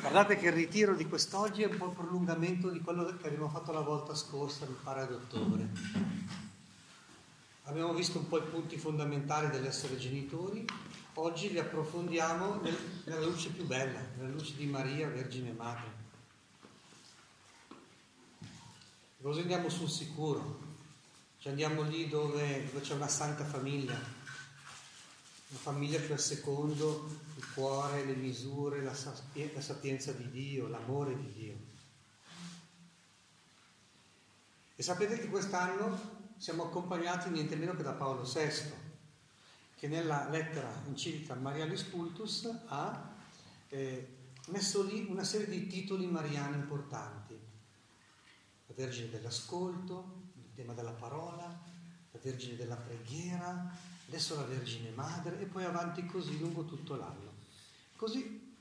Guardate che il ritiro di quest'oggi è un po' il prolungamento di quello che abbiamo fatto la volta scorsa, mi pare ad ottobre. Abbiamo visto un po' i punti fondamentali dell'essere genitori, oggi li approfondiamo nel, nella luce più bella, nella luce di Maria, Vergine Madre. Così andiamo sul sicuro, cioè andiamo lì dove, dove c'è una santa famiglia, una famiglia che secondo il cuore, le misure, la, la sapienza di Dio, l'amore di Dio. E sapete che quest'anno siamo accompagnati niente meno che da Paolo VI, che nella lettera enciclica Marialis Cultus ha eh, messo lì una serie di titoli mariani importanti. La Vergine dell'ascolto, il tema della parola, la Vergine della preghiera, adesso la Vergine Madre e poi avanti così lungo tutto l'anno. Così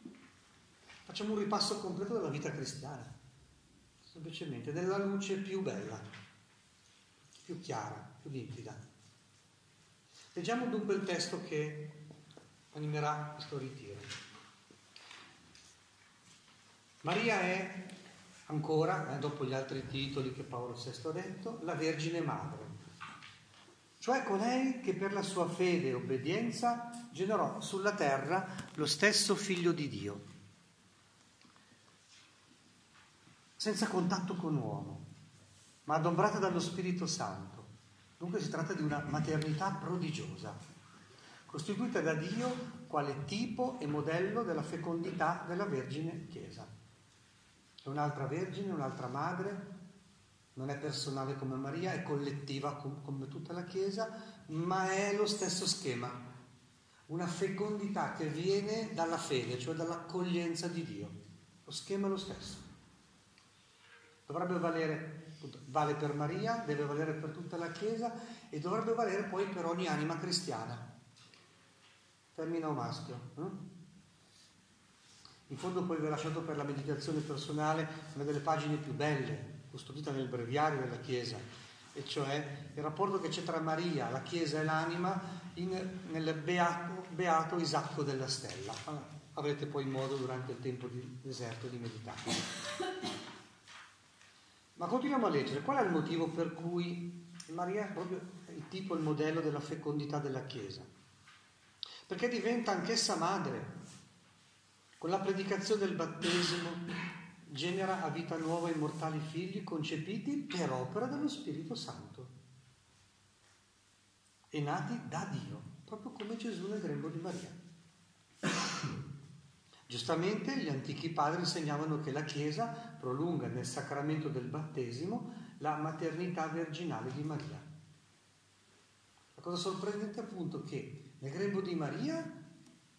facciamo un ripasso completo della vita cristiana, semplicemente della luce più bella, più chiara, più limpida. Leggiamo dunque il testo che animerà questo ritiro. Maria è ancora, eh, dopo gli altri titoli che Paolo VI ha detto, la Vergine Madre cioè colei che per la sua fede e obbedienza generò sulla terra lo stesso figlio di Dio, senza contatto con uomo, ma adombrata dallo Spirito Santo. Dunque si tratta di una maternità prodigiosa, costituita da Dio quale tipo e modello della fecondità della Vergine Chiesa. È un'altra Vergine, un'altra madre, non è personale come Maria, è collettiva come tutta la Chiesa, ma è lo stesso schema, una fecondità che viene dalla fede, cioè dall'accoglienza di Dio. Lo schema è lo stesso. Dovrebbe valere, vale per Maria, deve valere per tutta la Chiesa e dovrebbe valere poi per ogni anima cristiana, femmina o maschio. No? In fondo poi vi ho lasciato per la meditazione personale una delle pagine più belle costruita nel breviario della Chiesa, e cioè il rapporto che c'è tra Maria, la Chiesa e l'anima in, nel beato, beato Isacco della Stella. Avrete poi modo durante il tempo di deserto di meditare. Ma continuiamo a leggere. Qual è il motivo per cui Maria è proprio il tipo, il modello della fecondità della Chiesa? Perché diventa anch'essa madre. Con la predicazione del battesimo genera a vita nuova immortali figli concepiti per opera dello Spirito Santo e nati da Dio, proprio come Gesù nel grembo di Maria. Giustamente gli antichi padri insegnavano che la Chiesa prolunga nel sacramento del battesimo la maternità virginale di Maria. La cosa sorprendente è appunto che nel grembo di Maria,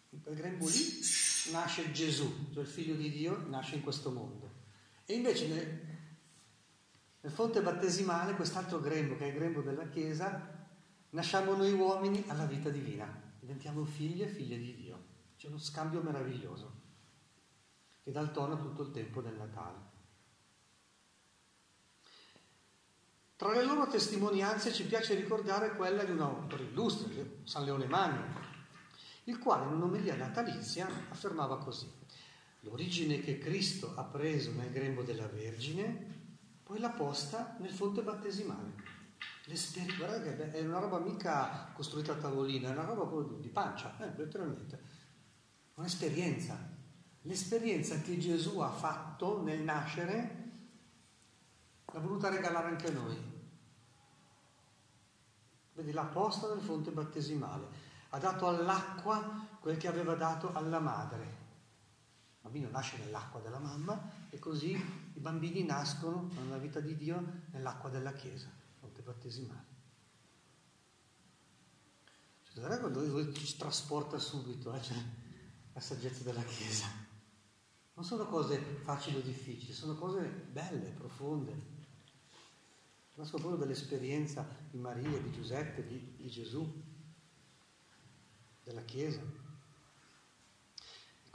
nel grembo lì, nasce Gesù, cioè il figlio di Dio, nasce in questo mondo. E invece nel, nel fonte battesimale, quest'altro grembo, che è il grembo della Chiesa, nasciamo noi uomini alla vita divina, diventiamo figli e figlie di Dio. C'è uno scambio meraviglioso che dà il tono tutto il tempo del Natale. Tra le loro testimonianze ci piace ricordare quella di un autore illustre, San Leone Magno, il quale in un'omelia natalizia affermava così l'origine che Cristo ha preso nel grembo della Vergine, poi l'ha posta nel fonte battesimale. Guardate che è una roba mica costruita a tavolino, è una roba di pancia, eh, letteralmente. Un'esperienza. L'esperienza che Gesù ha fatto nel nascere l'ha voluta regalare anche a noi. Vedi, l'ha posta nel fonte battesimale. Ha dato all'acqua quel che aveva dato alla madre bambino nasce nell'acqua della mamma e così i bambini nascono nella vita di Dio nell'acqua della Chiesa, fonte battesimale. Cioè, dove ci trasporta subito eh? cioè, la saggezza della Chiesa. Non sono cose facili o difficili, sono cose belle, profonde. Nascono proprio dall'esperienza di Maria, di Giuseppe, di, di Gesù, della Chiesa.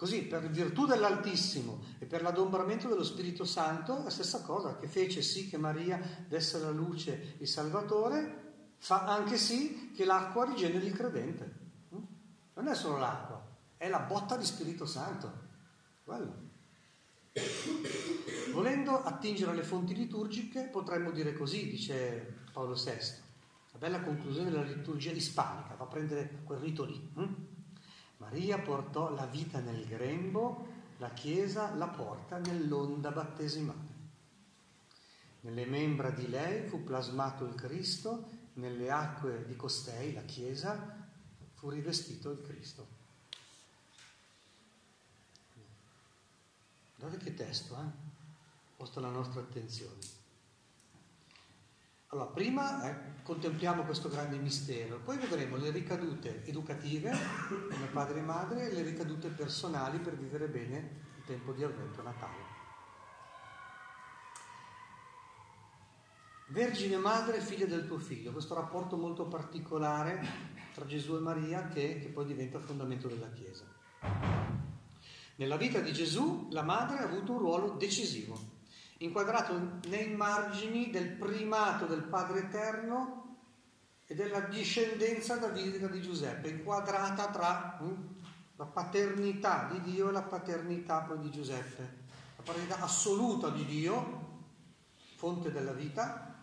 Così, per virtù dell'Altissimo e per l'adombramento dello Spirito Santo, la stessa cosa, che fece sì che Maria desse alla luce il Salvatore, fa anche sì che l'acqua rigeneri il credente. Non è solo l'acqua, è la botta di Spirito Santo. Quello. volendo attingere alle fonti liturgiche potremmo dire così, dice Paolo VI, la bella conclusione della liturgia ispanica, va a prendere quel rito lì. Maria portò la vita nel grembo, la Chiesa la porta nell'onda battesimale. Nelle membra di lei fu plasmato il Cristo, nelle acque di costei, la Chiesa, fu rivestito il Cristo. Guardate che testo, eh? Posto la nostra attenzione. Allora, prima eh, contempliamo questo grande mistero, poi vedremo le ricadute educative come padre e madre e le ricadute personali per vivere bene il tempo di avvento Natale. Vergine madre, figlia del tuo figlio, questo rapporto molto particolare tra Gesù e Maria che, che poi diventa fondamento della Chiesa. Nella vita di Gesù la madre ha avuto un ruolo decisivo, inquadrato nei margini del primato del Padre Eterno e della discendenza davidica di Giuseppe, inquadrata tra hm, la paternità di Dio e la paternità poi di Giuseppe, la paternità assoluta di Dio, fonte della vita,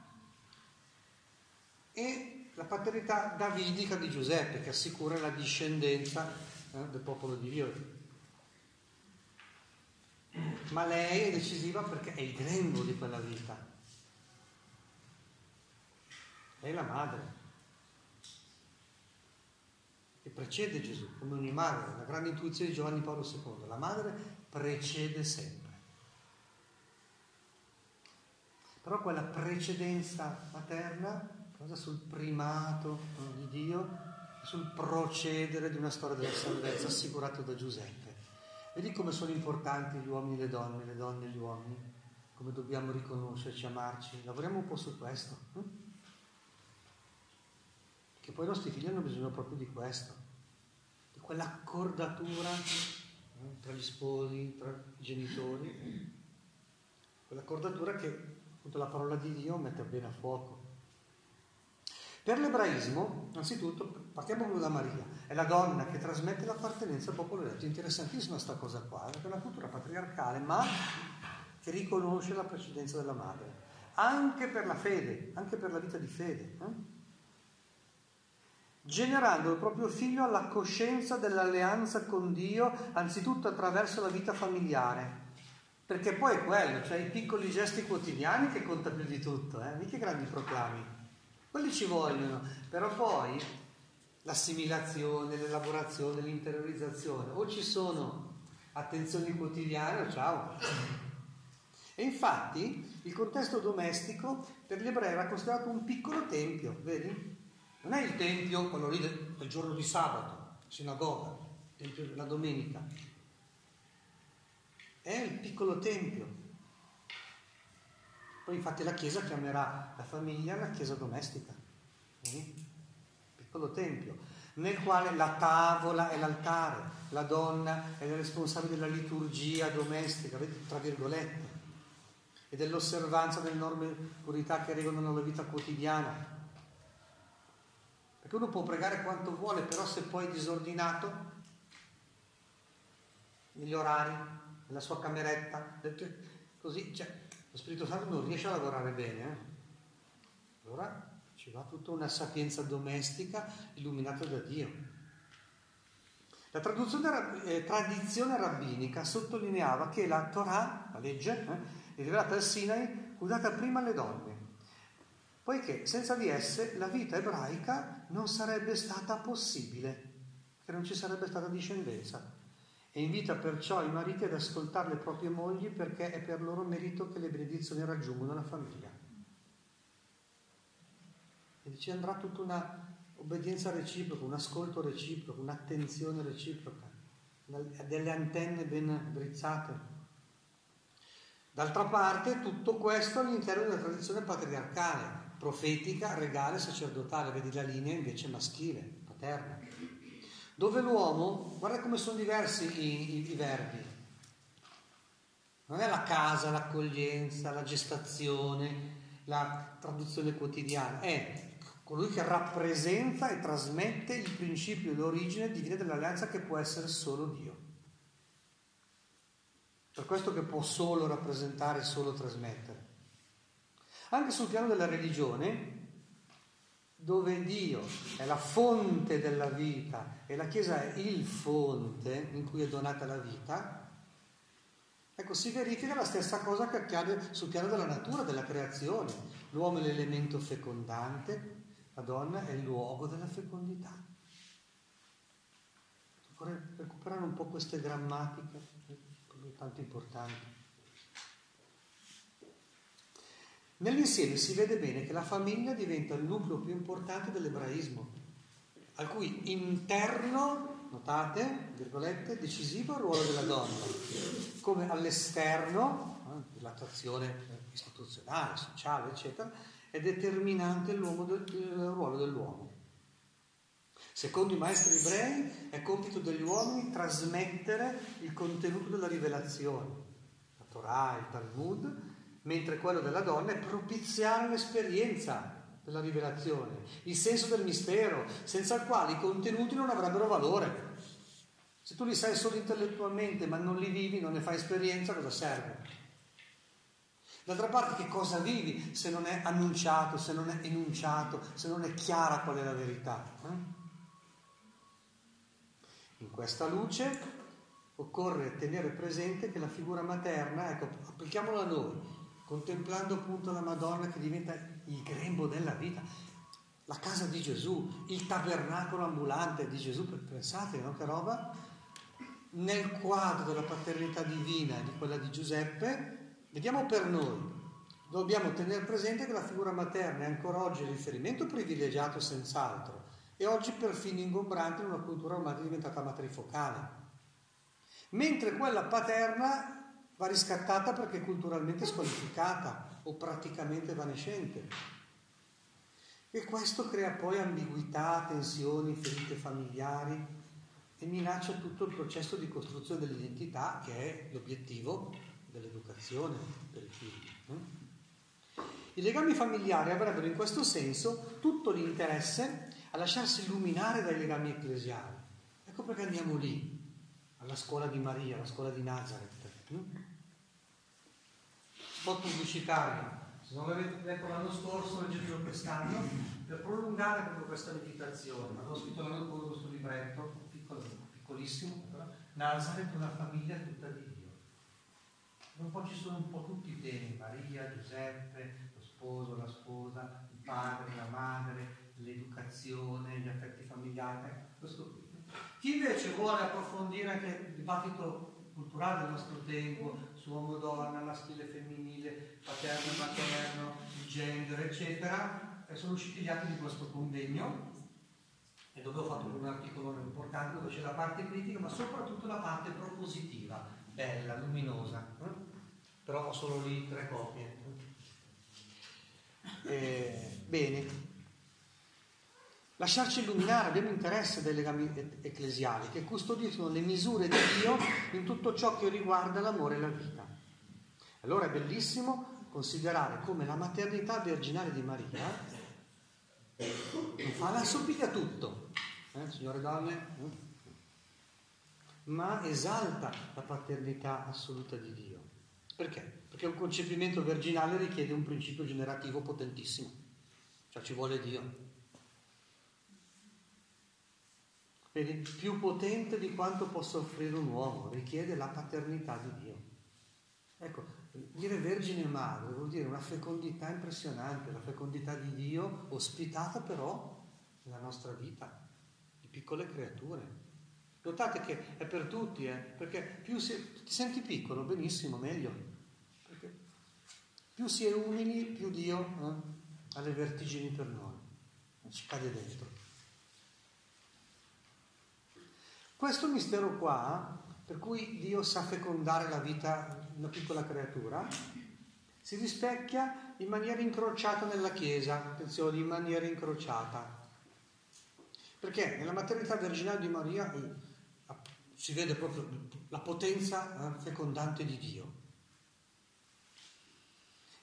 e la paternità davidica di Giuseppe che assicura la discendenza eh, del popolo di Dio. Ma lei è decisiva perché è il grembo di quella vita. Lei è la madre che precede Gesù come ogni madre, la grande intuizione di Giovanni Paolo II. La madre precede sempre. Però quella precedenza materna cosa sul primato di Dio, sul procedere di una storia della salvezza assicurato da Giuseppe. Vedi come sono importanti gli uomini e le donne, le donne e gli uomini, come dobbiamo riconoscerci, amarci. Lavoriamo un po' su questo. Eh? Che poi i nostri figli hanno bisogno proprio di questo, di quell'accordatura eh, tra gli sposi, tra i genitori, quell'accordatura che appunto la parola di Dio mette bene a fuoco. Per l'ebraismo, anzitutto, partiamo da Maria, è la donna che trasmette l'appartenenza al popolo eletto. Interessantissima questa cosa qua, perché è una cultura patriarcale, ma che riconosce la precedenza della madre, anche per la fede, anche per la vita di fede. Eh? generando il proprio figlio alla coscienza dell'alleanza con Dio, anzitutto attraverso la vita familiare. Perché poi è quello, cioè i piccoli gesti quotidiani che conta più di tutto, eh? mica grandi proclami. Quelli ci vogliono, però poi l'assimilazione, l'elaborazione, l'interiorizzazione, o ci sono attenzioni quotidiane o ciao. E infatti il contesto domestico per gli ebrei era considerato un piccolo tempio, vedi? Non è il tempio, quello lì del, giorno di sabato, sinagoga, della domenica. È il piccolo tempio poi infatti la Chiesa chiamerà la famiglia la Chiesa domestica, piccolo tempio, nel quale la tavola è l'altare, la donna è la responsabile della liturgia domestica, tra virgolette, e dell'osservanza delle norme purità che regolano la vita quotidiana. Perché uno può pregare quanto vuole, però se poi è disordinato, negli orari, nella sua cameretta, così, cioè, Spirito Santo non riesce a lavorare bene. Eh? Allora ci va tutta una sapienza domestica illuminata da Dio. La eh, tradizione rabbinica sottolineava che la Torah, la legge, eh, rivelata al Sinai, fu data prima alle donne, poiché senza di esse la vita ebraica non sarebbe stata possibile, che non ci sarebbe stata discendenza e invita perciò i mariti ad ascoltare le proprie mogli perché è per loro merito che le benedizioni raggiungono la famiglia. E ci andrà tutta una obbedienza reciproca, un ascolto reciproco, un'attenzione reciproca, delle antenne ben drizzate. D'altra parte tutto questo all'interno della tradizione patriarcale, profetica, regale, sacerdotale, vedi la linea invece maschile, paterna dove l'uomo, guarda come sono diversi i, i, i verbi, non è la casa, l'accoglienza, la gestazione, la traduzione quotidiana, è colui che rappresenta e trasmette il principio e l'origine divina dell'alleanza che può essere solo Dio. Per questo che può solo rappresentare, solo trasmettere. Anche sul piano della religione, dove Dio è la fonte della vita e la Chiesa è il fonte in cui è donata la vita, ecco, si verifica la stessa cosa che accade sul piano della natura, della creazione. L'uomo è l'elemento fecondante, la donna è il luogo della fecondità. Vorrei recuperare un po' queste grammatiche, tanto importanti. Nell'insieme si vede bene che la famiglia diventa il nucleo più importante dell'ebraismo, al cui interno, notate, virgolette, decisivo il ruolo della donna, come all'esterno, eh, l'attrazione istituzionale, sociale, eccetera, è determinante il ruolo dell'uomo. Secondo i maestri ebrei è compito degli uomini trasmettere il contenuto della rivelazione, la Torah, il Talmud, mentre quello della donna è propiziare l'esperienza della rivelazione, il senso del mistero, senza il quale i contenuti non avrebbero valore. Se tu li sai solo intellettualmente ma non li vivi, non ne fai esperienza, cosa serve? D'altra parte che cosa vivi se non è annunciato, se non è enunciato, se non è chiara qual è la verità? Eh? In questa luce occorre tenere presente che la figura materna, ecco, applichiamola a noi, contemplando appunto la Madonna che diventa il grembo della vita, la casa di Gesù, il tabernacolo ambulante di Gesù, pensate, no? Che roba? Nel quadro della paternità divina di quella di Giuseppe, vediamo per noi, dobbiamo tenere presente che la figura materna è ancora oggi il riferimento privilegiato senz'altro e oggi perfino ingombrante in una cultura ormai diventata matrifocale. Mentre quella paterna va riscattata perché culturalmente squalificata o praticamente evanescente. E questo crea poi ambiguità, tensioni, ferite familiari e minaccia tutto il processo di costruzione dell'identità che è l'obiettivo dell'educazione per i figli. I legami familiari avrebbero in questo senso tutto l'interesse a lasciarsi illuminare dai legami ecclesiali. Ecco perché andiamo lì, alla scuola di Maria, alla scuola di Nazareth. Eh? spot pubblicitario. Se non l'avete letto l'anno scorso, leggetelo quest'anno, per prolungare proprio questa meditazione. Avevo scritto l'anno scorso questo libretto, piccolo, piccolissimo, però, Nazareth, una famiglia tutta di Dio. Un po' ci sono un po' tutti i temi, Maria, Giuseppe, lo sposo, la sposa, il padre, la madre, l'educazione, gli affetti familiari. Questo. Chi invece vuole approfondire anche il dibattito culturale del nostro tempo, uomo-donna, maschile femminile, paterno materno, gender, eccetera, e sono usciti gli atti di questo convegno e dove ho fatto un articolo importante dove c'è la parte critica, ma soprattutto la parte propositiva, bella, luminosa. Eh? Però ho solo lì tre copie. Eh, bene. Lasciarci illuminare, abbiamo interesse dai legami ecclesiali che custodiscono le misure di Dio in tutto ciò che riguarda l'amore e la vita. Allora è bellissimo considerare come la maternità virginale di Maria fa la assomiglia tutto, eh, signore donne, eh? ma esalta la paternità assoluta di Dio. Perché? Perché un concepimento virginale richiede un principio generativo potentissimo, cioè ci vuole Dio. Vedi, più potente di quanto possa offrire un uomo, richiede la paternità di Dio. Ecco, dire vergine madre vuol dire una fecondità impressionante, la fecondità di Dio ospitata però nella nostra vita, di piccole creature. Notate che è per tutti, eh? perché più si, ti senti piccolo, benissimo, meglio. Perché più si è umili, più Dio eh, ha le vertigini per noi, ci cade dentro. Questo mistero qua, per cui Dio sa fecondare la vita una piccola creatura, si rispecchia in maniera incrociata nella Chiesa, attenzione, in maniera incrociata. Perché nella maternità virginale di Maria eh, si vede proprio la potenza eh, fecondante di Dio.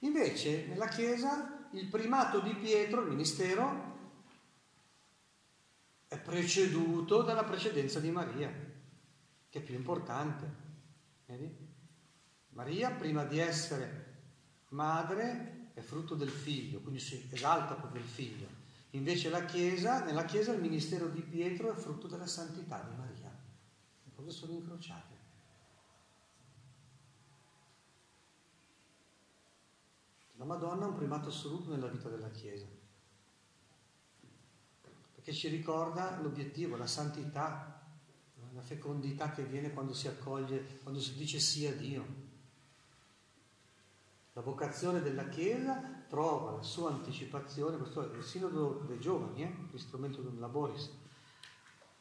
Invece nella Chiesa il primato di Pietro, il ministero, è preceduto dalla precedenza di Maria, che è più importante. Vedi? Maria, prima di essere madre, è frutto del figlio, quindi si esalta proprio il figlio. Invece la Chiesa, nella Chiesa il ministero di Pietro è frutto della santità di Maria. Le cose sono incrociate. La Madonna ha un primato assoluto nella vita della Chiesa, perché ci ricorda l'obiettivo, la santità, la fecondità che viene quando si accoglie, quando si dice sì a Dio. La vocazione della Chiesa trova la sua anticipazione, questo è il sinodo dei giovani, eh? l'istrumento di un laboris,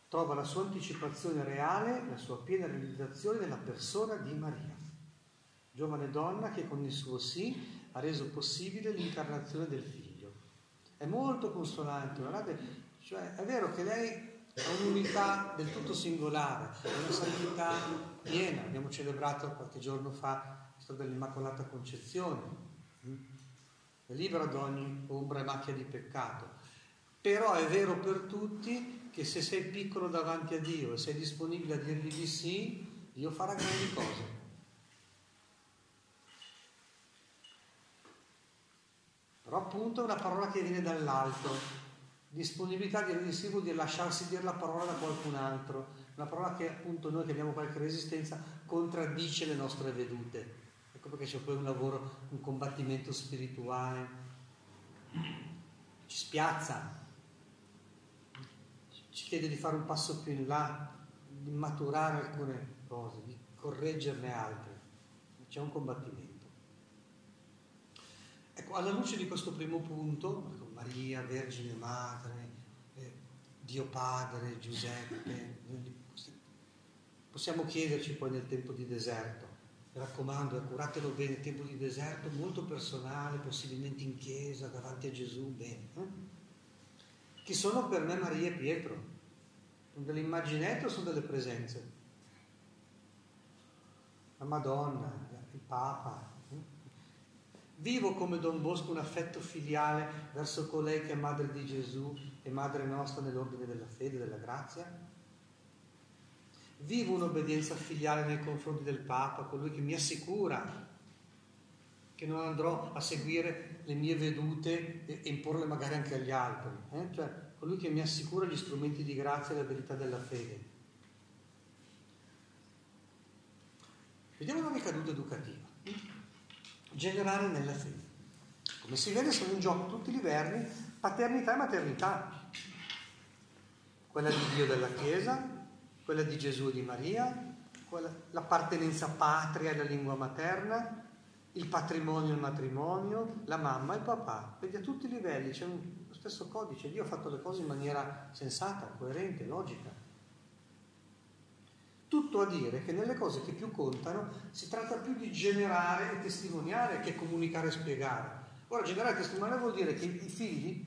trova la sua anticipazione reale, la sua piena realizzazione nella persona di Maria, giovane donna che con il suo sì ha reso possibile l'incarnazione del figlio. È molto consolante, guardate, cioè è vero che lei ha un'unità del tutto singolare, una santità piena, abbiamo celebrato qualche giorno fa storia dell'Immacolata Concezione, mm? è libera da ogni ombra e macchia di peccato, però è vero per tutti che se sei piccolo davanti a Dio e sei disponibile a dirgli di sì, Dio farà grandi cose. Però appunto è una parola che viene dall'alto. Disponibilità di sì vuol dire lasciarsi dire la parola da qualcun altro, una parola che appunto noi che abbiamo qualche resistenza contraddice le nostre vedute. Ecco perché c'è poi un lavoro, un combattimento spirituale, ci spiazza, ci chiede di fare un passo più in là, di maturare alcune cose, di correggerne altre. C'è un combattimento. Ecco, alla luce di questo primo punto, ecco, Maria, Vergine Madre, eh, Dio Padre, Giuseppe, possiamo chiederci poi nel tempo di deserto, mi raccomando, curatelo bene, il tempo di deserto molto personale, possibilmente in chiesa, davanti a Gesù, bene. Eh? Chi sono per me Maria e Pietro? Sono delle immaginette o sono delle presenze? La Madonna, il Papa, Vivo come Don Bosco un affetto filiale verso colei che è madre di Gesù e madre nostra nell'ordine della fede della grazia? Vivo un'obbedienza filiale nei confronti del Papa, colui che mi assicura che non andrò a seguire le mie vedute e imporle magari anche agli altri, eh? cioè colui che mi assicura gli strumenti di grazia e la verità della fede. Vediamo una ricaduta educativa generare nella fede. Come si vede sono in gioco tutti i livelli, paternità e maternità, quella di Dio della Chiesa, quella di Gesù e di Maria, l'appartenenza patria e la lingua materna, il patrimonio e il matrimonio, la mamma e il papà. Vedi a tutti i livelli c'è un, lo stesso codice, Dio ha fatto le cose in maniera sensata, coerente, logica. Tutto a dire che nelle cose che più contano si tratta più di generare e testimoniare che comunicare e spiegare. Ora, generare e testimoniare vuol dire che i figli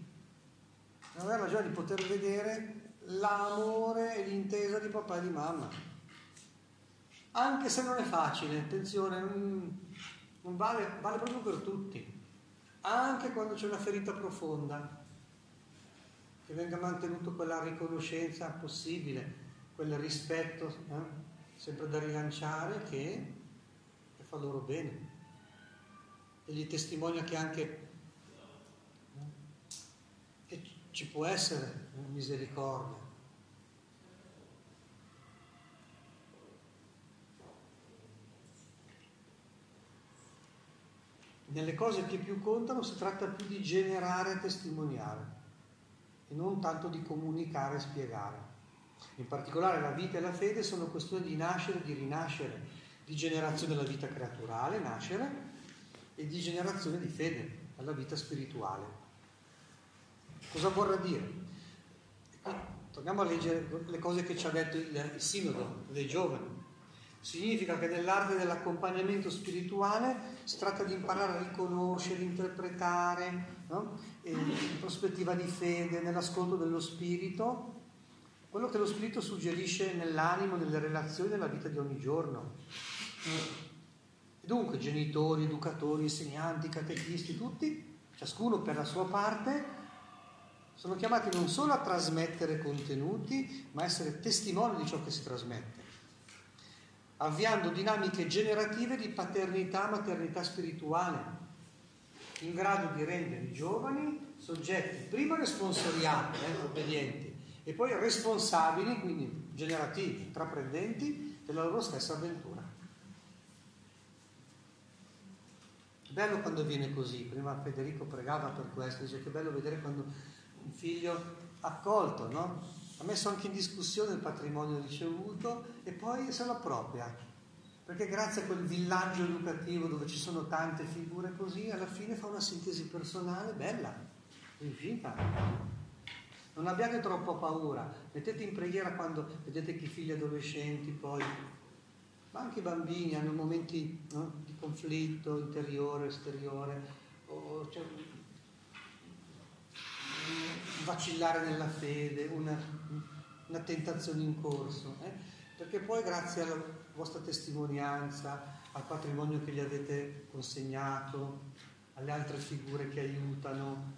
non avranno ragione di poter vedere l'amore e l'intesa di papà e di mamma. Anche se non è facile, attenzione, non, non vale, vale proprio per tutti. Anche quando c'è una ferita profonda, che venga mantenuta quella riconoscenza possibile, quel rispetto eh, sempre da rilanciare che, che, fa loro bene e gli testimonia che anche eh, che ci può essere una misericordia. Nelle cose che più contano si tratta più di generare e testimoniare e non tanto di comunicare e spiegare. In particolare la vita e la fede sono questioni di nascere, di rinascere, di generazione alla vita creaturale, nascere, e di generazione di fede alla vita spirituale. Cosa vorrà dire? Qui, torniamo a leggere le cose che ci ha detto il, il sinodo dei giovani. Significa che nell'arte dell'accompagnamento spirituale si tratta di imparare a riconoscere, interpretare, no? in prospettiva di fede, nell'ascolto dello spirito, quello che lo Spirito suggerisce nell'animo, nelle relazioni, nella vita di ogni giorno. Dunque, genitori, educatori, insegnanti, catechisti, tutti, ciascuno per la sua parte, sono chiamati non solo a trasmettere contenuti, ma a essere testimoni di ciò che si trasmette. avviando dinamiche generative di paternità, maternità spirituale, in grado di rendere i giovani soggetti prima responsoriali, eh, obbedienti, e poi responsabili, quindi generativi, intraprendenti della loro stessa avventura. Bello quando viene così, prima Federico pregava per questo, dice che bello vedere quando un figlio accolto, no? ha messo anche in discussione il patrimonio ricevuto e poi se lo appropria, perché grazie a quel villaggio educativo dove ci sono tante figure così, alla fine fa una sintesi personale bella, riuscita. Non abbiate troppo paura, mettete in preghiera quando vedete che i figli adolescenti poi, ma anche i bambini hanno momenti no, di conflitto interiore, esteriore, o cioè, vacillare nella fede, una, una tentazione in corso, eh? perché poi grazie alla vostra testimonianza, al patrimonio che gli avete consegnato, alle altre figure che aiutano,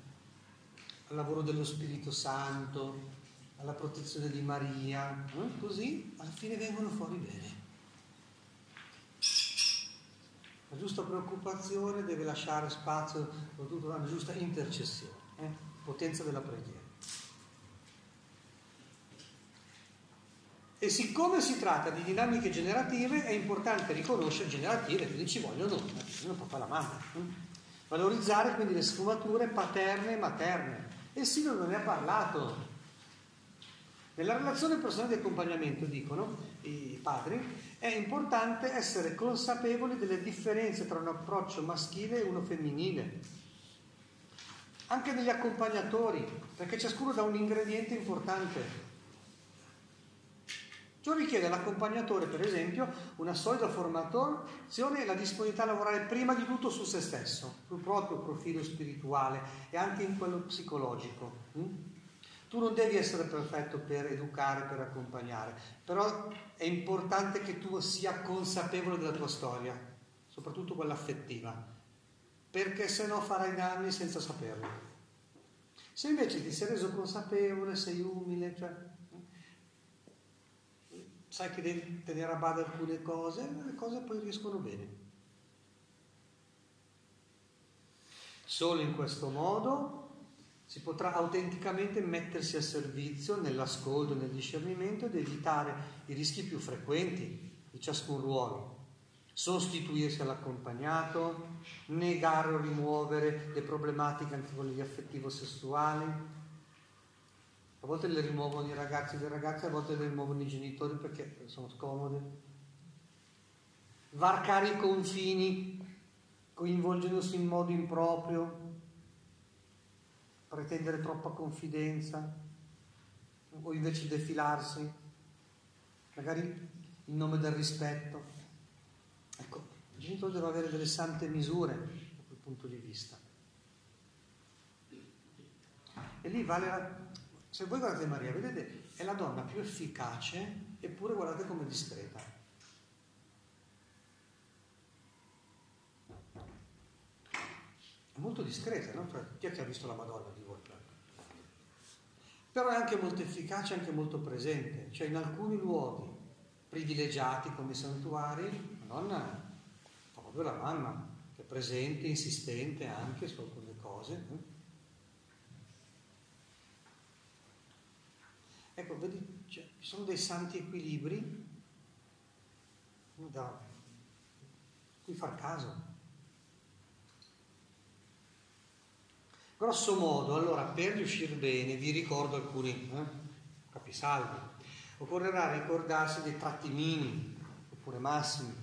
al lavoro dello Spirito Santo, alla protezione di Maria, eh? così alla fine vengono fuori bene. La giusta preoccupazione deve lasciare spazio soprattutto alla giusta intercessione, eh? Potenza della preghiera. E siccome si tratta di dinamiche generative, è importante riconoscere generative, quindi ci vogliono il papà la mamma. Valorizzare quindi le sfumature paterne e materne. E non ne ha parlato. Nella relazione personale di accompagnamento, dicono i padri, è importante essere consapevoli delle differenze tra un approccio maschile e uno femminile. Anche negli accompagnatori, perché ciascuno dà un ingrediente importante. Ciò richiede all'accompagnatore, per esempio, una solida formazione e la disponibilità a lavorare prima di tutto su se stesso, sul proprio profilo spirituale e anche in quello psicologico. Mm? Tu non devi essere perfetto per educare, per accompagnare, però è importante che tu sia consapevole della tua storia, soprattutto quella affettiva, perché se no farai danni senza saperlo. Se invece ti sei reso consapevole, sei umile, cioè sai che devi tenere a bada alcune cose, le cose poi riescono bene. Solo in questo modo si potrà autenticamente mettersi a servizio nell'ascolto, nel discernimento ed evitare i rischi più frequenti di ciascun ruolo. Sostituirsi all'accompagnato, negare o rimuovere le problematiche anche quelle affettivo-sessuali, a volte le rimuovono i ragazzi e le ragazze, a volte le rimuovono i genitori perché sono scomode. Varcare i confini coinvolgendosi in modo improprio, pretendere troppa confidenza o invece defilarsi, magari in nome del rispetto. Ecco, il genitore deve avere delle sante misure da quel punto di vista. E lì vale la, se voi guardate Maria, vedete, è la donna più efficace, eppure guardate come discreta. È molto discreta, no? Cioè, chi è che ha visto la Madonna di voi? Però è anche molto efficace, anche molto presente. Cioè in alcuni luoghi privilegiati come i santuari, donna fa proprio la mamma, che è presente, insistente anche su alcune cose. No? Ecco, vedi, cioè, ci sono dei santi equilibri da cui far caso. Grosso modo, allora, per riuscire bene, vi ricordo alcuni eh, capisalvi. Occorrerà ricordarsi dei tratti minimi, oppure massimi,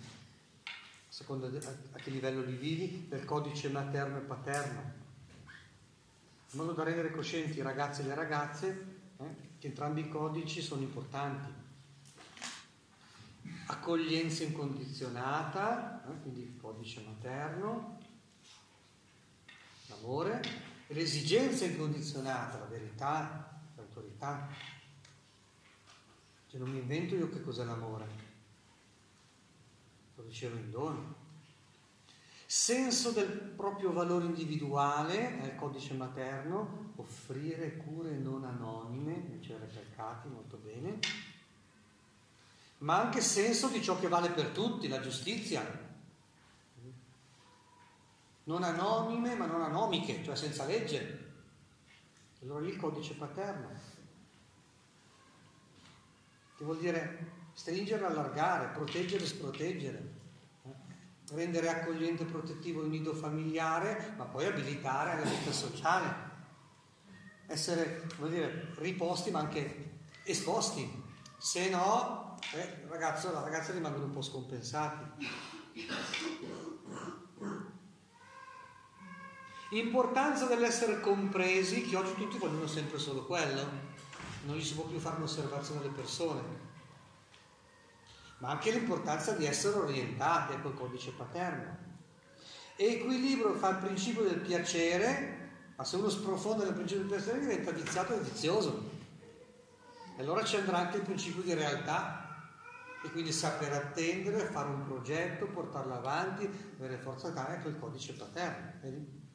a seconda a che livello li vivi, del codice materno e paterno, in modo da rendere coscienti i ragazzi e le ragazze eh, che entrambi i codici sono importanti. Accoglienza incondizionata, eh, quindi il codice materno, l'amore, l'esigenza incondizionata, la verità, l'autorità. Cioè non mi invento io che cos'è l'amore, lo ricevo in dono senso del proprio valore individuale, nel codice materno, offrire cure non anonime, ricevere peccati, molto bene, ma anche senso di ciò che vale per tutti, la giustizia. Non anonime, ma non anomiche, cioè senza legge. Allora lì il codice paterno, che vuol dire stringere, allargare, proteggere, sproteggere, eh? rendere accogliente e protettivo il nido familiare, ma poi abilitare alla vita sociale, essere, dire, riposti ma anche esposti, se no eh, il ragazzo la ragazza rimangono un po' scompensati. Importanza dell'essere compresi, che oggi tutti vogliono sempre solo quello, non gli si può più fare un'osservazione alle persone, ma anche l'importanza di essere orientati, ecco il codice paterno. Equilibrio fa il principio del piacere, ma se uno sprofonda nel principio del piacere diventa viziato e vizioso. E allora ci andrà anche il principio di realtà, e quindi saper attendere, fare un progetto, portarlo avanti, avere forza tale, ecco il codice paterno. Vedi?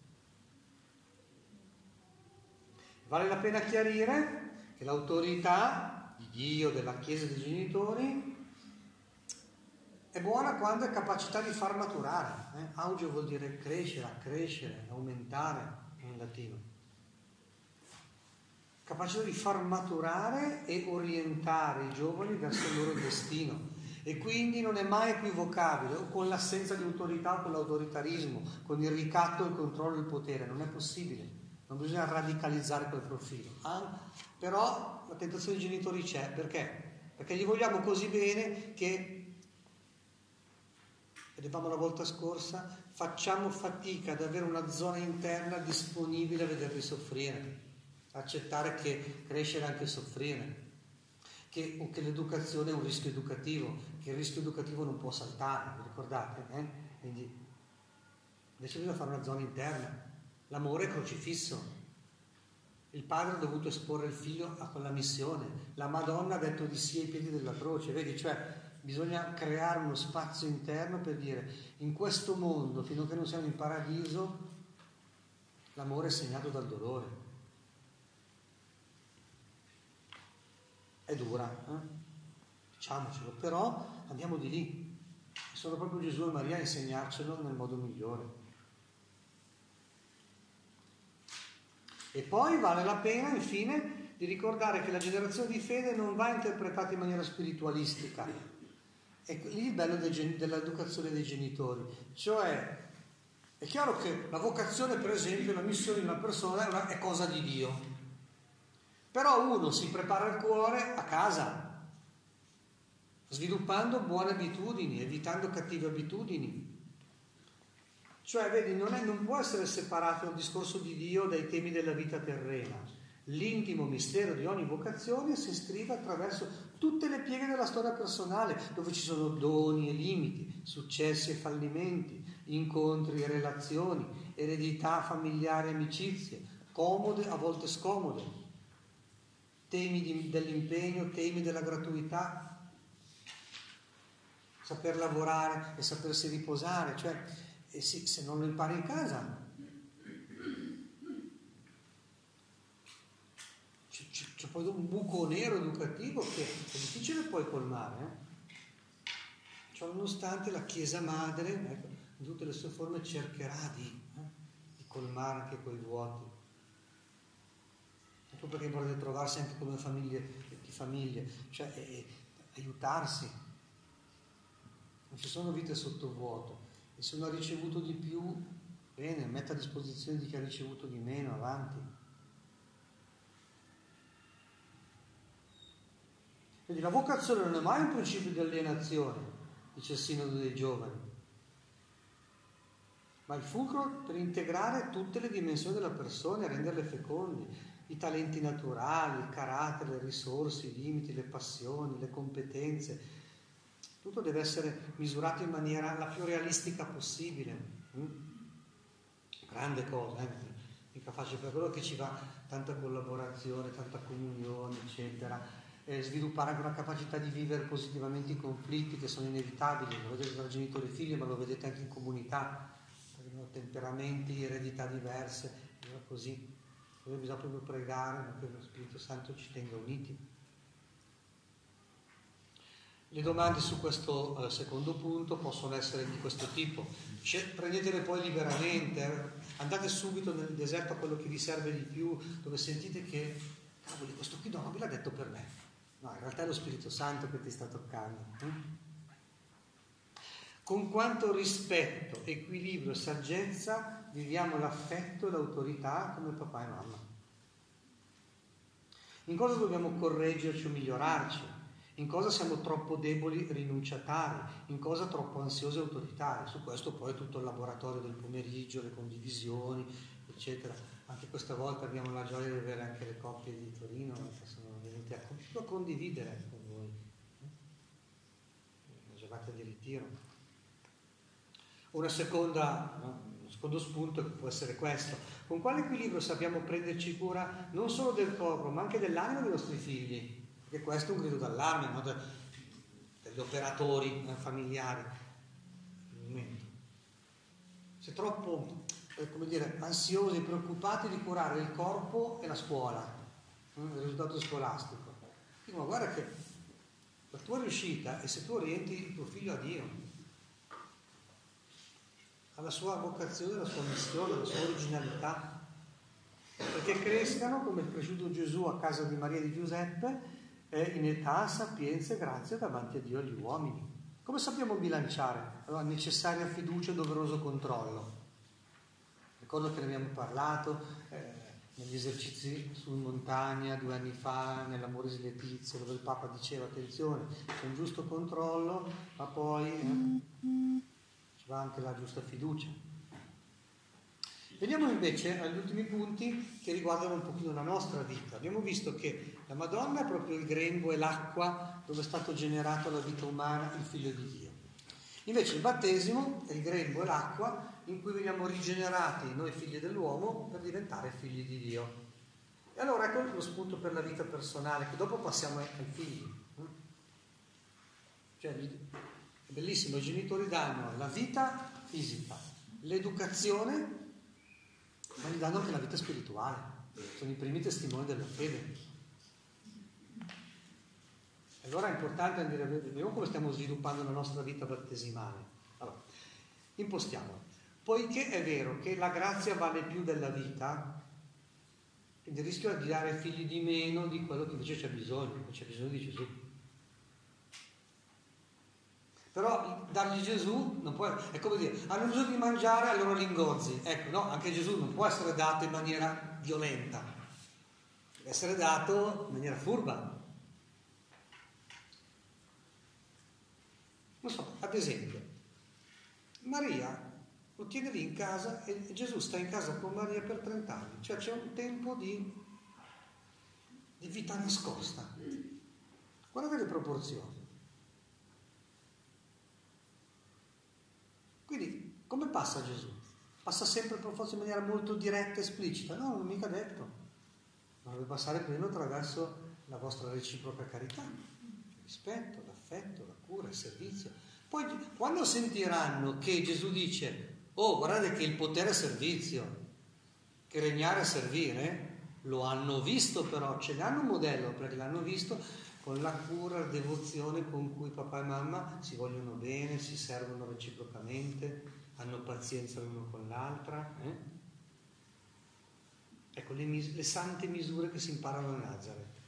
Vale la pena chiarire che l'autorità di Dio, della Chiesa dei genitori, è buona quando è capacità di far maturare. Eh? Augio vuol dire crescere, accrescere, aumentare in latino. Capacità di far maturare e orientare i giovani verso il loro destino. E quindi non è mai equivocabile o con l'assenza di autorità o con l'autoritarismo, con il ricatto, il controllo e il potere. Non è possibile non bisogna radicalizzare quel profilo. Ah, però la tentazione dei genitori c'è, perché? Perché gli vogliamo così bene che, vedevamo la volta scorsa, facciamo fatica ad avere una zona interna disponibile a vederli soffrire, accettare che crescere è anche soffrire, che, che, l'educazione è un rischio educativo, che il rischio educativo non può saltare, vi ricordate? Eh? Quindi invece bisogna fare una zona interna L'amore è crocifisso. Il padre ha dovuto esporre il figlio a quella missione. La Madonna ha detto di sì ai piedi della croce. Vedi, cioè bisogna creare uno spazio interno per dire in questo mondo, fino a che non siamo in paradiso, l'amore è segnato dal dolore. È dura, eh? diciamocelo, però andiamo di lì. Sono proprio Gesù e Maria a insegnarcelo nel modo migliore. E poi vale la pena, infine, di ricordare che la generazione di fede non va interpretata in maniera spiritualistica. È lì il bello dell'educazione dei genitori. Cioè, è chiaro che la vocazione, per esempio, la missione di una persona è, una, è cosa di Dio. Però uno si prepara il cuore a casa, sviluppando buone abitudini, evitando cattive abitudini. Cioè, vedi, non, è, non può essere separato il discorso di Dio dai temi della vita terrena. L'intimo mistero di ogni vocazione si iscrive attraverso tutte le pieghe della storia personale, dove ci sono doni e limiti, successi e fallimenti, incontri e relazioni, eredità familiari e amicizie, comode, a volte scomode, temi di, dell'impegno, temi della gratuità, saper lavorare e sapersi riposare, cioè e sì, se non lo impari in casa, c'è, poi un buco nero educativo che è difficile poi colmare. Eh? Cioè, nonostante la Chiesa Madre, ecco, in tutte le sue forme, cercherà di, eh, di colmare anche quei vuoti. Ecco perché vorrei trovarsi anche come famiglie, di famiglie, cioè eh, aiutarsi. Non ci sono vite sotto vuoto e se uno ha ricevuto di più, bene, metta a disposizione di chi ha ricevuto di meno, avanti. Quindi la vocazione non è mai un principio di alienazione, dice il Sinodo dei Giovani, ma il fulcro per integrare tutte le dimensioni della persona e renderle fecondi, i talenti naturali, il carattere, le risorse, i limiti, le passioni, le competenze, tutto deve essere misurato in maniera la più realistica possibile. Mm? Grande cosa, eh? mica facile per quello che ci va tanta collaborazione, tanta comunione, eccetera. Eh, sviluppare anche una capacità di vivere positivamente i conflitti che sono inevitabili, lo vedete tra genitori e figli, ma lo vedete anche in comunità, temperamenti, eredità diverse, così. Dove bisogna proprio pregare che lo Spirito Santo ci tenga uniti. Le domande su questo eh, secondo punto possono essere di questo tipo. Prendetele poi liberamente, eh. andate subito nel deserto a quello che vi serve di più, dove sentite che, cavoli, questo qui non me l'ha detto per me. No, in realtà è lo Spirito Santo che ti sta toccando. Eh? Con quanto rispetto, equilibrio e saggezza viviamo l'affetto e l'autorità come papà e mamma. In cosa dobbiamo correggerci o migliorarci? In cosa siamo troppo deboli e rinunciatari? In cosa troppo ansiosi e autoritari? Su questo poi tutto il laboratorio del pomeriggio, le condivisioni, eccetera. Anche questa volta abbiamo la gioia di avere anche le coppie di Torino che sono venute a condividere con voi. La giornata di ritiro. Una seconda, un secondo spunto può essere questo. Con quale equilibrio sappiamo prenderci cura non solo del corpo, ma anche dell'anima dei nostri figli? Perché questo è un grido d'allarme no? degli operatori eh, familiari. È troppo, eh, come dire, ansiosi, preoccupati di curare il corpo e la scuola, il risultato scolastico. Dico, ma guarda che la tua riuscita è se tu orienti il tuo figlio a Dio alla sua vocazione, alla sua missione, alla sua originalità, perché crescano come è cresciuto Gesù a casa di Maria di Giuseppe, in età, sapienza e grazia davanti a Dio e agli uomini. Come sappiamo bilanciare? Allora, necessaria fiducia e doveroso controllo. Ricordo che ne abbiamo parlato eh, negli esercizi su montagna due anni fa, nell'Amoris Letizia, dove il Papa diceva attenzione, c'è un giusto controllo, ma poi... Eh, ci va anche la giusta fiducia. Veniamo invece agli ultimi punti che riguardano un pochino la nostra vita. Abbiamo visto che la Madonna è proprio il grembo e l'acqua dove è stato generato la vita umana, il figlio di Dio. Invece il battesimo è il grembo e l'acqua in cui veniamo rigenerati noi figli dell'uomo per diventare figli di Dio. E allora ecco lo spunto per la vita personale, che dopo passiamo ai figli. Cioè, bellissimo, i genitori danno la vita fisica, l'educazione, ma gli danno anche la vita spirituale, sono i primi testimoni della fede. Allora è importante andare a vedere, come stiamo sviluppando la nostra vita battesimale. Allora, impostiamo. Poiché è vero che la grazia vale più della vita, quindi rischio di dare figli di meno di quello che invece c'è bisogno, c'è bisogno di Gesù. Però dargli Gesù non può, è come dire, hanno bisogno di mangiare, allora li ingozzi. Ecco, no, anche Gesù non può essere dato in maniera violenta, deve essere dato in maniera furba. Non so, ad esempio, Maria lo tiene lì in casa e Gesù sta in casa con Maria per 30 anni, cioè c'è un tempo di, di vita nascosta. Guardate le proporzioni. Quindi come passa Gesù? Passa sempre per forza in maniera molto diretta e esplicita? No, non mica detto. Ma deve passare prima attraverso la vostra reciproca carità, il rispetto, l'affetto, la cura, il servizio. Poi quando sentiranno che Gesù dice, oh guardate che il potere è servizio, che regnare è servire, lo hanno visto però, ce ne hanno un modello perché l'hanno visto, con la cura, la devozione con cui papà e mamma si vogliono bene, si servono reciprocamente, hanno pazienza l'uno con l'altra. Eh? Ecco le, mis- le, sante misure che si imparano a Nazareth.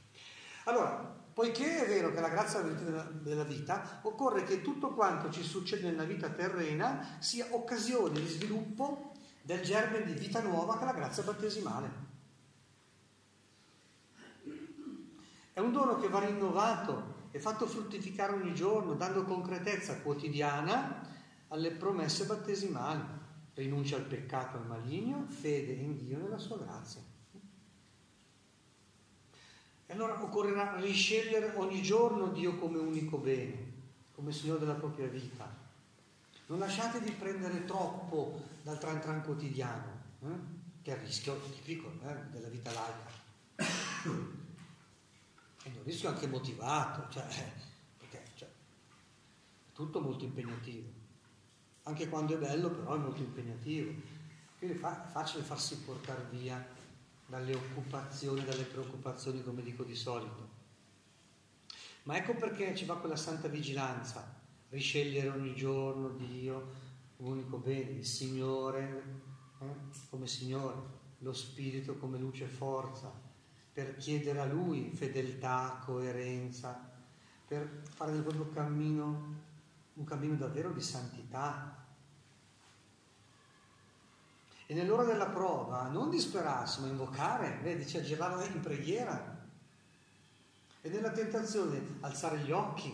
Allora, poiché è vero che la grazia della, della vita, occorre che tutto quanto ci succede nella vita terrena sia occasione di sviluppo del germe di vita nuova che è la grazia battesimale. È un dono che va rinnovato e fatto fruttificare ogni giorno, dando concretezza quotidiana alle promesse battesimali. Rinuncia al peccato al maligno, fede in Dio e nella sua grazia. E allora occorrerà riscegliere ogni giorno Dio come unico bene, come Signore della propria vita. Non lasciate di prendere troppo dal tran tran quotidiano, eh? che è il rischio tipico eh, della vita laica e un rischio anche motivato, cioè, perché cioè, è tutto molto impegnativo. Anche quando è bello, però è molto impegnativo. Quindi è facile farsi portare via dalle occupazioni, dalle preoccupazioni, come dico di solito. Ma ecco perché ci va quella santa vigilanza, riscegliere ogni giorno Dio, unico bene, il Signore eh, come Signore, lo Spirito come luce e forza, per chiedere a Lui fedeltà, coerenza, per fare del proprio cammino un cammino davvero di santità. E nell'ora della prova non disperarsi, ma invocare, vedi, dice aggirare in preghiera. E nella tentazione alzare gli occhi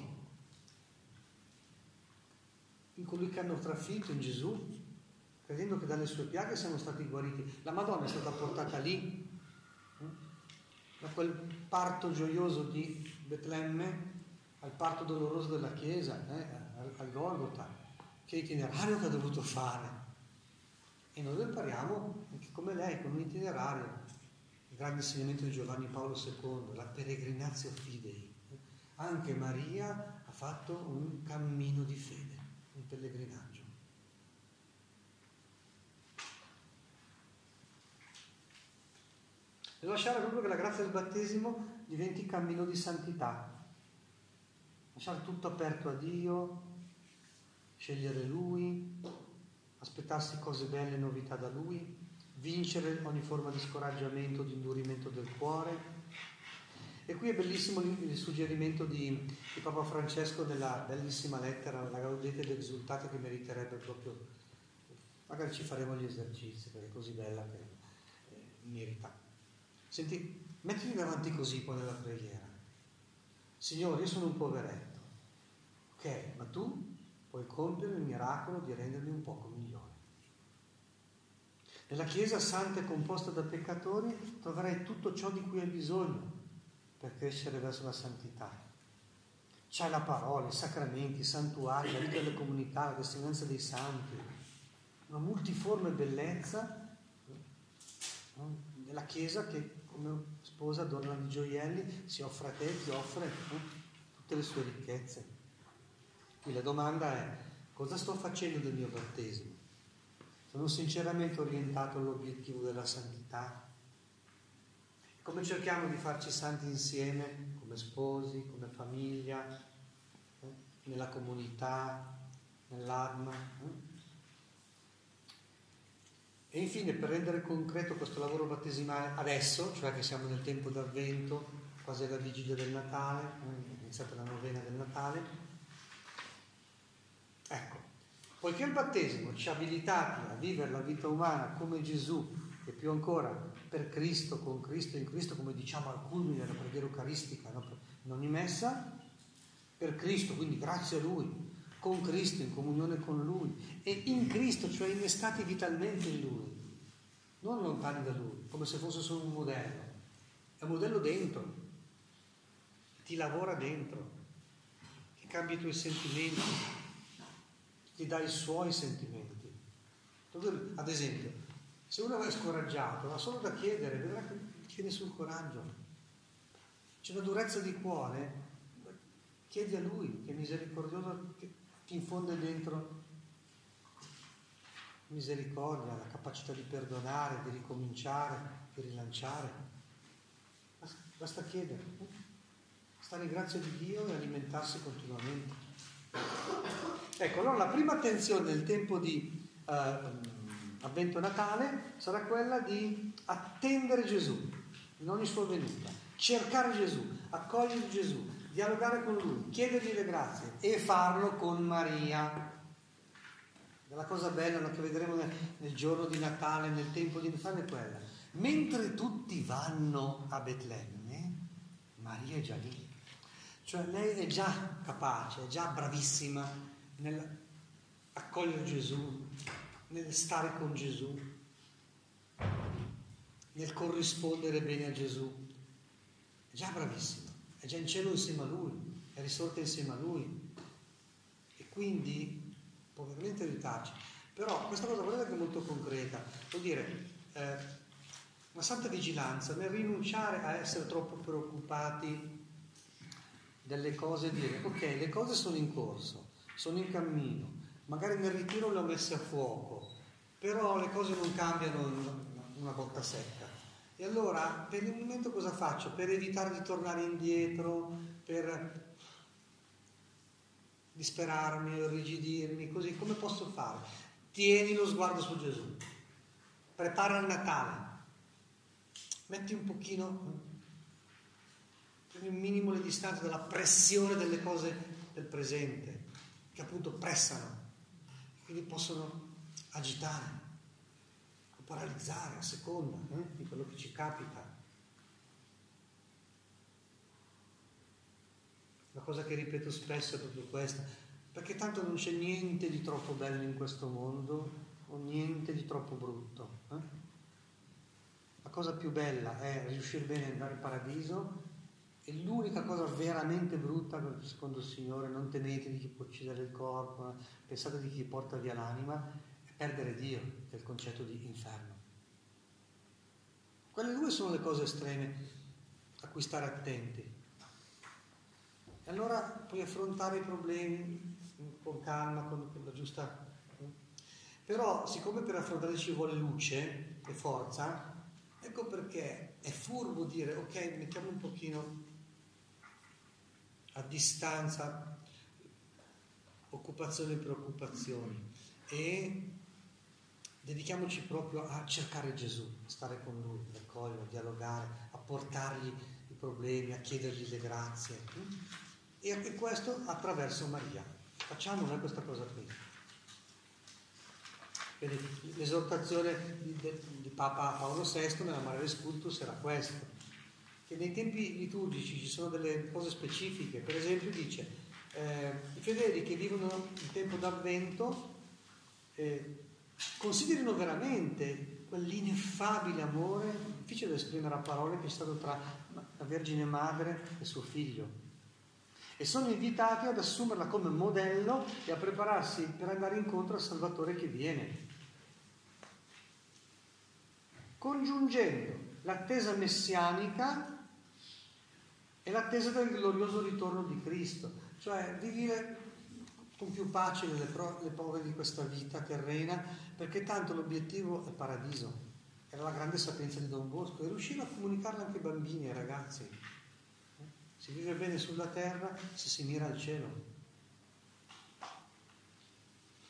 in colui che hanno trafitto, in Gesù, credendo che dalle sue piaghe siamo stati guariti. La Madonna è stata portata lì, eh, da quel parto gioioso di Betlemme al parto doloroso della Chiesa, eh, al Golgota, che itinerario che ha dovuto fare. E noi lo impariamo anche come lei, con un itinerario. Il grande insegnamento di Giovanni Paolo II, la peregrinazio fidei. Anche Maria ha fatto un cammino di fede, un pellegrinaggio. E lasciare proprio che la grazia del battesimo diventi cammino di santità. Lasciare tutto aperto a Dio, scegliere Lui, aspettarsi cose belle e novità da Lui, vincere ogni forma di scoraggiamento, di indurimento del cuore. E qui è bellissimo il suggerimento di, di Papa Francesco nella bellissima lettera, la Gaudete d'Exultate che meriterebbe proprio, magari ci faremo gli esercizi perché è così bella che eh, merita. Senti, mettiti davanti così poi nella preghiera. Signore, io sono un poveretto, ok, ma tu puoi compiere il miracolo di rendermi un poco migliore. Nella Chiesa santa e composta da peccatori troverai tutto ciò di cui hai bisogno per crescere verso la santità. C'è la parola, i sacramenti, i santuari, la vita delle comunità, la testimonianza dei santi, una multiforme bellezza della Chiesa che come sposa donna di gioielli si offre a te, ti offre tutte le sue ricchezze. Qui la domanda è cosa sto facendo del mio battesimo? Sono sinceramente orientato all'obiettivo della santità? Come cerchiamo di farci santi insieme, come sposi, come famiglia, eh? nella comunità, nell'arma? Eh? E infine, per rendere concreto questo lavoro battesimale adesso, cioè che siamo nel tempo d'avvento, quasi alla vigilia del Natale, eh, è iniziata la novena del Natale, Ecco, poiché il battesimo ci ha abilitati a vivere la vita umana come Gesù e più ancora per Cristo, con Cristo, in Cristo, come diciamo al culmine della preghiera eucaristica, no? in ogni messa, per Cristo, quindi grazie a Lui, con Cristo, in comunione con Lui e in Cristo, cioè innestati vitalmente in Lui, non lontani da Lui, come se fosse solo un modello, è un modello dentro, ti lavora dentro, che cambia i tuoi sentimenti, ti dà i suoi sentimenti. Ad esempio, se uno è scoraggiato, ha solo da chiedere, vedrà che chiede sul coraggio. C'è una durezza di cuore, chiedi a lui che misericordioso, che ti infonde dentro misericordia, la capacità di perdonare, di ricominciare, di rilanciare. Basta chiedere, stare in grazia di Dio e alimentarsi continuamente. Ecco, allora la prima attenzione nel tempo di eh, avvento Natale sarà quella di attendere Gesù in ogni sua venuta, cercare Gesù, accogliere Gesù, dialogare con Lui, chiedergli le grazie e farlo con Maria. La cosa bella che vedremo nel, nel giorno di Natale, nel tempo di Natale è quella. Mentre tutti vanno a Betlemme, Maria è già lì. Cioè lei è già capace, è già bravissima nell'accogliere Gesù, nel stare con Gesù, nel corrispondere bene a Gesù. È già bravissima, è già in cielo insieme a Lui, è risorta insieme a Lui. E quindi può veramente aiutarci. Però questa cosa dire che è molto concreta, vuol dire eh, una santa vigilanza nel rinunciare a essere troppo preoccupati delle cose e dire ok, le cose sono in corso, sono in cammino, magari nel ritiro le ho messe a fuoco, però le cose non cambiano una botta secca. E allora per il momento cosa faccio? Per evitare di tornare indietro, per disperarmi, irrigidirmi, così come posso fare? Tieni lo sguardo su Gesù, prepara il Natale, metti un pochino, un minimo le distanze dalla pressione delle cose del presente, che appunto pressano, quindi possono agitare o paralizzare a seconda eh, di quello che ci capita. La cosa che ripeto spesso è proprio questa, perché tanto non c'è niente di troppo bello in questo mondo o niente di troppo brutto. Eh? La cosa più bella è riuscire bene ad andare in paradiso e l'unica cosa veramente brutta, secondo il Signore, non temete di chi può uccidere il corpo, pensate di chi porta via l'anima, è perdere Dio, che è il concetto di inferno. Quelle due sono le cose estreme a cui stare attenti. E allora puoi affrontare i problemi con calma, con, la giusta... Però siccome per affrontarli ci vuole luce e forza, ecco perché è furbo dire ok, mettiamo un pochino a distanza occupazioni e preoccupazioni e dedichiamoci proprio a cercare Gesù, a stare con Lui, a accoglierlo, a dialogare, a portargli i problemi, a chiedergli le grazie. E questo attraverso Maria. Facciamo noi questa cosa qui. L'esortazione di, di, Papa Paolo VI nella Mare Scultus era questa, che nei tempi liturgici ci sono delle cose specifiche, per esempio dice eh, i fedeli che vivono il tempo d'avvento eh, considerino veramente quell'ineffabile amore, difficile da esprimere a parole, che è stato tra la Vergine Madre e suo figlio e sono invitati ad assumerla come modello e a prepararsi per andare incontro al Salvatore che viene. Congiungendo l'attesa messianica e l'attesa del glorioso ritorno di Cristo, cioè vivere con più pace le, pro- le prove di questa vita terrena, perché tanto l'obiettivo è paradiso. Era la grande sapienza di Don Bosco e riusciva a comunicarla anche ai bambini e ai ragazzi. Si vive bene sulla terra se si mira al cielo.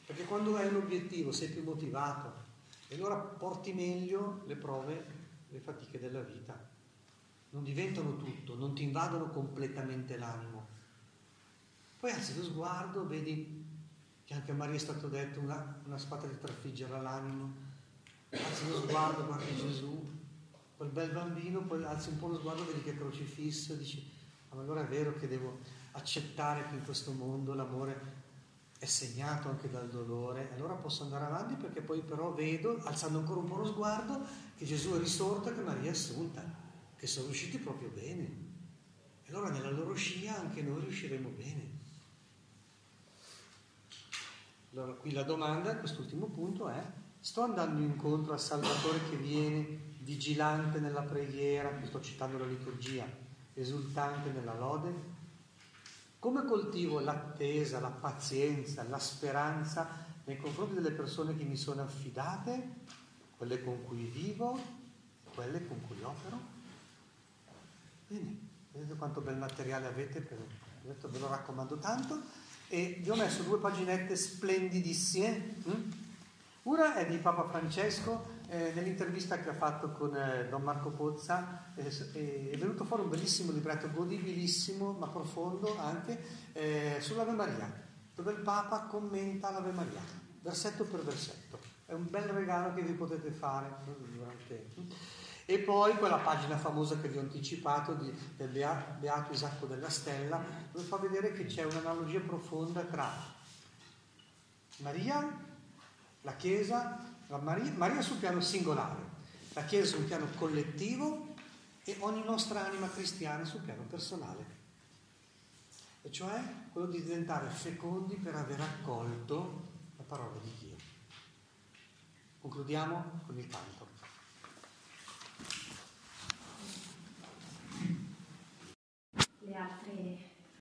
Perché quando hai un obiettivo sei più motivato e allora porti meglio le prove, le fatiche della vita non diventano tutto, non ti invadono completamente l'animo. Poi alzi lo sguardo, vedi che anche a Maria è stato detto una, una spada di trafiggere l'animo, alzi lo sguardo, guardi Gesù, quel bel bambino, poi alzi un po' lo sguardo, vedi che è crocifisso, dici, ma allora è vero che devo accettare che in questo mondo l'amore è segnato anche dal dolore, allora posso andare avanti perché poi però vedo, alzando ancora un po' lo sguardo, che Gesù è risorto e che Maria è assunta che sono riusciti proprio bene. E allora nella loro scia anche noi riusciremo bene. Allora qui la domanda, quest'ultimo punto è, sto andando incontro al Salvatore che viene vigilante nella preghiera, sto citando la liturgia, esultante nella lode? Come coltivo l'attesa, la pazienza, la speranza nei confronti delle persone che mi sono affidate, quelle con cui vivo, quelle con cui opero? Bene, vedete quanto bel materiale avete, per, detto, ve lo raccomando tanto. E vi ho messo due paginette splendidissime. Hm? Una è di Papa Francesco, eh, nell'intervista che ha fatto con eh, Don Marco Pozza, eh, è venuto fuori un bellissimo libretto, godibilissimo ma profondo anche, eh, sull'Ave Maria, dove il Papa commenta l'Ave Maria, versetto per versetto. È un bel regalo che vi potete fare durante. E poi quella pagina famosa che vi ho anticipato di, del Beato Isacco della Stella, dove fa vedere che c'è un'analogia profonda tra Maria, la Chiesa, la Maria, Maria sul piano singolare, la Chiesa sul piano collettivo e ogni nostra anima cristiana sul piano personale. E cioè quello di diventare fecondi per aver accolto la parola di Dio. Concludiamo con il canto. le altre